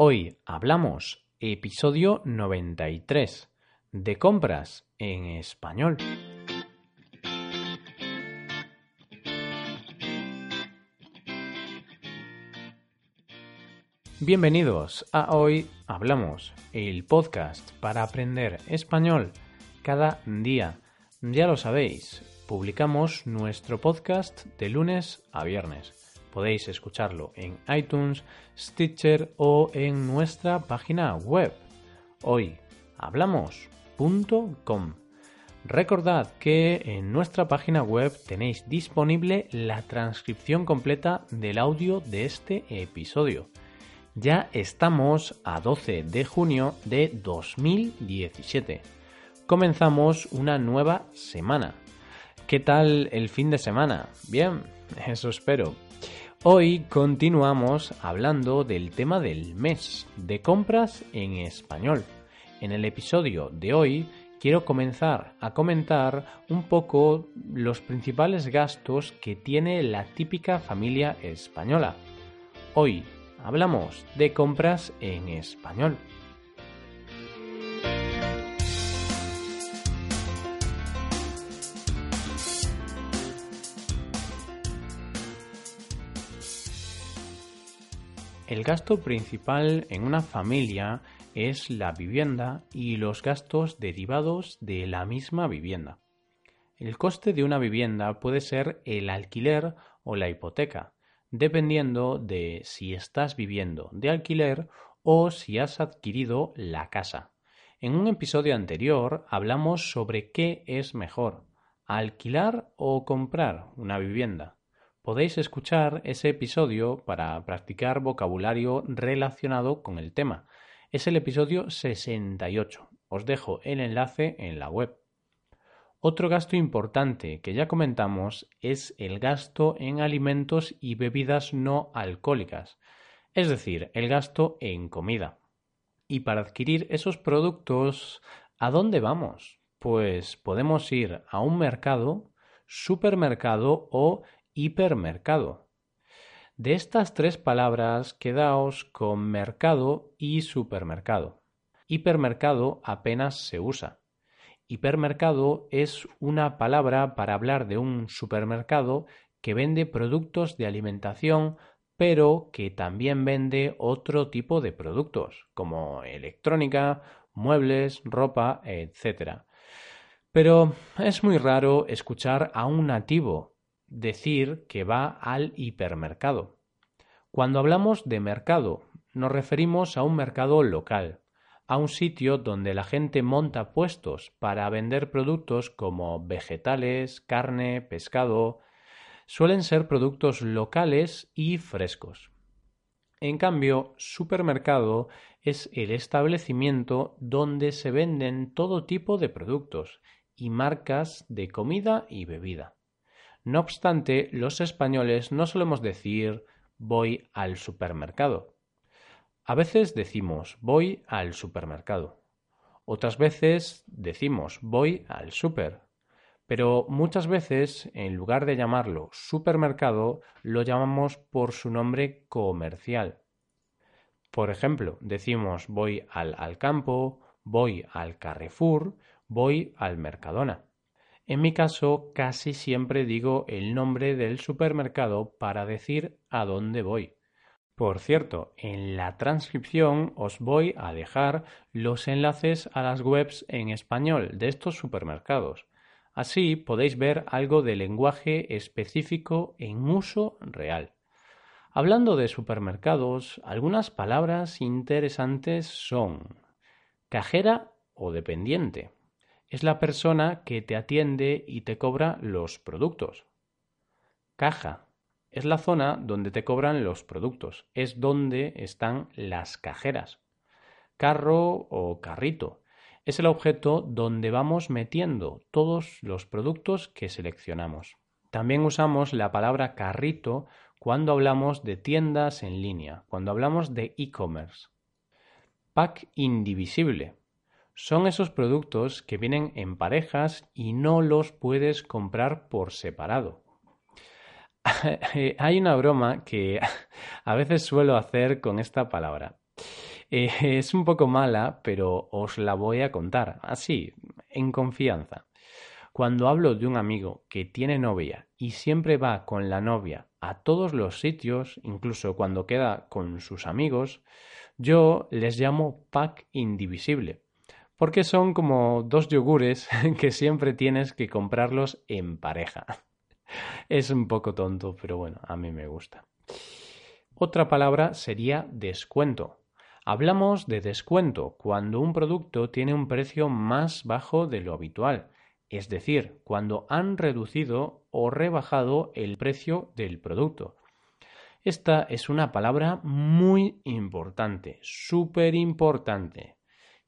Hoy hablamos episodio 93 de compras en español. Bienvenidos a Hoy Hablamos, el podcast para aprender español cada día. Ya lo sabéis, publicamos nuestro podcast de lunes a viernes. Podéis escucharlo en iTunes, Stitcher o en nuestra página web hoyhablamos.com. Recordad que en nuestra página web tenéis disponible la transcripción completa del audio de este episodio. Ya estamos a 12 de junio de 2017. Comenzamos una nueva semana. ¿Qué tal el fin de semana? Bien, eso espero. Hoy continuamos hablando del tema del mes, de compras en español. En el episodio de hoy quiero comenzar a comentar un poco los principales gastos que tiene la típica familia española. Hoy hablamos de compras en español. El gasto principal en una familia es la vivienda y los gastos derivados de la misma vivienda. El coste de una vivienda puede ser el alquiler o la hipoteca, dependiendo de si estás viviendo de alquiler o si has adquirido la casa. En un episodio anterior hablamos sobre qué es mejor, alquilar o comprar una vivienda. Podéis escuchar ese episodio para practicar vocabulario relacionado con el tema. Es el episodio 68. Os dejo el enlace en la web. Otro gasto importante que ya comentamos es el gasto en alimentos y bebidas no alcohólicas, es decir, el gasto en comida. Y para adquirir esos productos, ¿a dónde vamos? Pues podemos ir a un mercado, supermercado o hipermercado. De estas tres palabras quedaos con mercado y supermercado. Hipermercado apenas se usa. Hipermercado es una palabra para hablar de un supermercado que vende productos de alimentación, pero que también vende otro tipo de productos, como electrónica, muebles, ropa, etc. Pero es muy raro escuchar a un nativo decir que va al hipermercado. Cuando hablamos de mercado, nos referimos a un mercado local, a un sitio donde la gente monta puestos para vender productos como vegetales, carne, pescado. Suelen ser productos locales y frescos. En cambio, supermercado es el establecimiento donde se venden todo tipo de productos y marcas de comida y bebida. No obstante, los españoles no solemos decir voy al supermercado. A veces decimos voy al supermercado. Otras veces decimos voy al super. Pero muchas veces, en lugar de llamarlo supermercado, lo llamamos por su nombre comercial. Por ejemplo, decimos voy al, al campo, voy al Carrefour, voy al Mercadona. En mi caso, casi siempre digo el nombre del supermercado para decir a dónde voy. Por cierto, en la transcripción os voy a dejar los enlaces a las webs en español de estos supermercados. Así podéis ver algo de lenguaje específico en uso real. Hablando de supermercados, algunas palabras interesantes son cajera o dependiente es la persona que te atiende y te cobra los productos. Caja es la zona donde te cobran los productos, es donde están las cajeras. Carro o carrito es el objeto donde vamos metiendo todos los productos que seleccionamos. También usamos la palabra carrito cuando hablamos de tiendas en línea, cuando hablamos de e-commerce. Pack indivisible son esos productos que vienen en parejas y no los puedes comprar por separado. Hay una broma que a veces suelo hacer con esta palabra. Eh, es un poco mala, pero os la voy a contar, así, en confianza. Cuando hablo de un amigo que tiene novia y siempre va con la novia a todos los sitios, incluso cuando queda con sus amigos, yo les llamo pack indivisible, porque son como dos yogures que siempre tienes que comprarlos en pareja. Es un poco tonto, pero bueno, a mí me gusta. Otra palabra sería descuento. Hablamos de descuento cuando un producto tiene un precio más bajo de lo habitual, es decir, cuando han reducido o rebajado el precio del producto. Esta es una palabra muy importante, súper importante.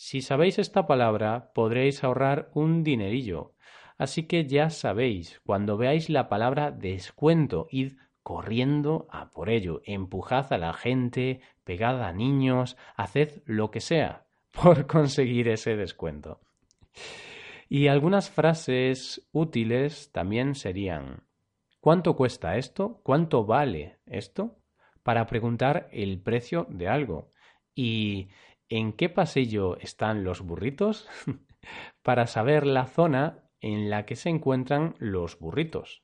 Si sabéis esta palabra podréis ahorrar un dinerillo. Así que ya sabéis, cuando veáis la palabra descuento, id corriendo a por ello, empujad a la gente, pegad a niños, haced lo que sea por conseguir ese descuento. Y algunas frases útiles también serían ¿Cuánto cuesta esto? ¿Cuánto vale esto? Para preguntar el precio de algo. ¿Y en qué pasillo están los burritos? Para saber la zona en la que se encuentran los burritos.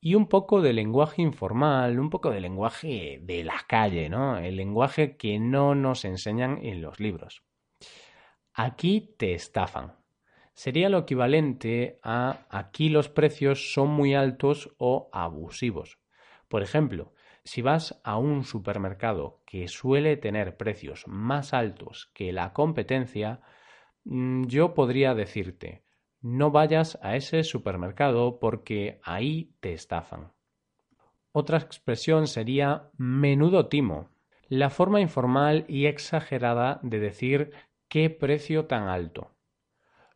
Y un poco de lenguaje informal, un poco de lenguaje de la calle, ¿no? El lenguaje que no nos enseñan en los libros. Aquí te estafan sería lo equivalente a aquí los precios son muy altos o abusivos. Por ejemplo, si vas a un supermercado que suele tener precios más altos que la competencia, mm, yo podría decirte, no vayas a ese supermercado porque ahí te estafan. Otra expresión sería menudo timo, la forma informal y exagerada de decir qué precio tan alto.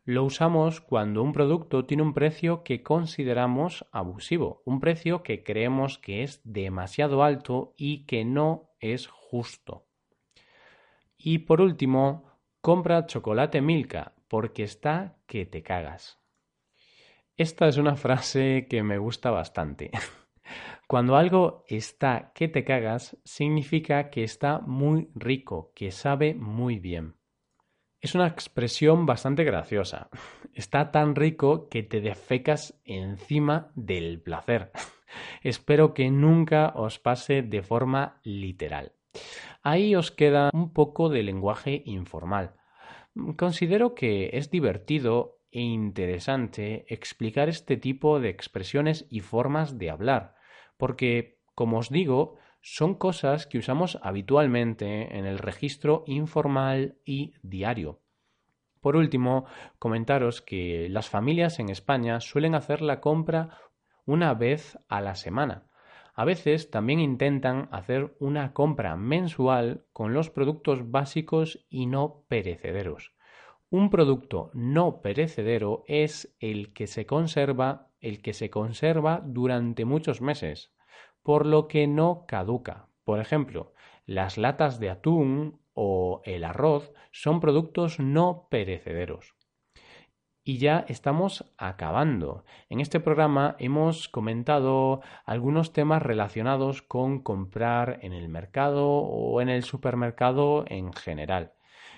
Lo usamos cuando un producto tiene un precio que consideramos abusivo, un precio que creemos que es demasiado alto y que no es justo. Y por último, compra chocolate Milka porque está que te cagas. Esta es una frase que me gusta bastante. Cuando algo está que te cagas, significa que está muy rico, que sabe muy bien. Es una expresión bastante graciosa. Está tan rico que te defecas encima del placer. Espero que nunca os pase de forma literal. Ahí os queda un poco de lenguaje informal. Considero que es divertido e interesante explicar este tipo de expresiones y formas de hablar, porque, como os digo, son cosas que usamos habitualmente en el registro informal y diario. Por último, comentaros que las familias en España suelen hacer la compra una vez a la semana. A veces también intentan hacer una compra mensual con los productos básicos y no perecederos. Un producto no perecedero es el que se conserva, el que se conserva durante muchos meses por lo que no caduca. Por ejemplo, las latas de atún o el arroz son productos no perecederos. Y ya estamos acabando. En este programa hemos comentado algunos temas relacionados con comprar en el mercado o en el supermercado en general.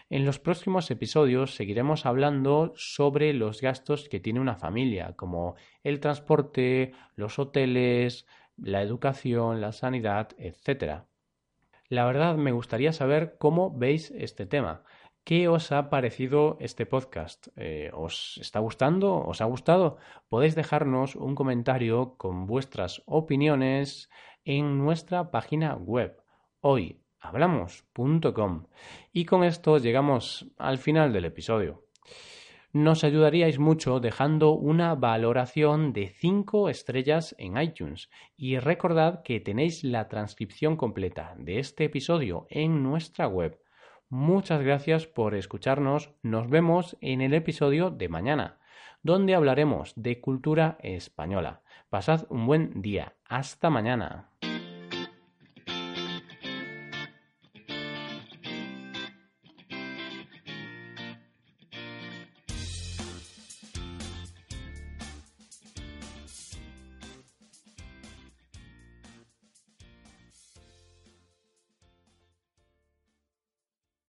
En los próximos episodios seguiremos hablando sobre los gastos que tiene una familia, como el transporte, los hoteles, la educación, la sanidad, etc. La verdad me gustaría saber cómo veis este tema. ¿Qué os ha parecido este podcast? Eh, ¿Os está gustando? ¿Os ha gustado? Podéis dejarnos un comentario con vuestras opiniones en nuestra página web hoyhablamos.com. Y con esto llegamos al final del episodio nos ayudaríais mucho dejando una valoración de 5 estrellas en iTunes. Y recordad que tenéis la transcripción completa de este episodio en nuestra web. Muchas gracias por escucharnos. Nos vemos en el episodio de mañana, donde hablaremos de cultura española. Pasad un buen día. Hasta mañana.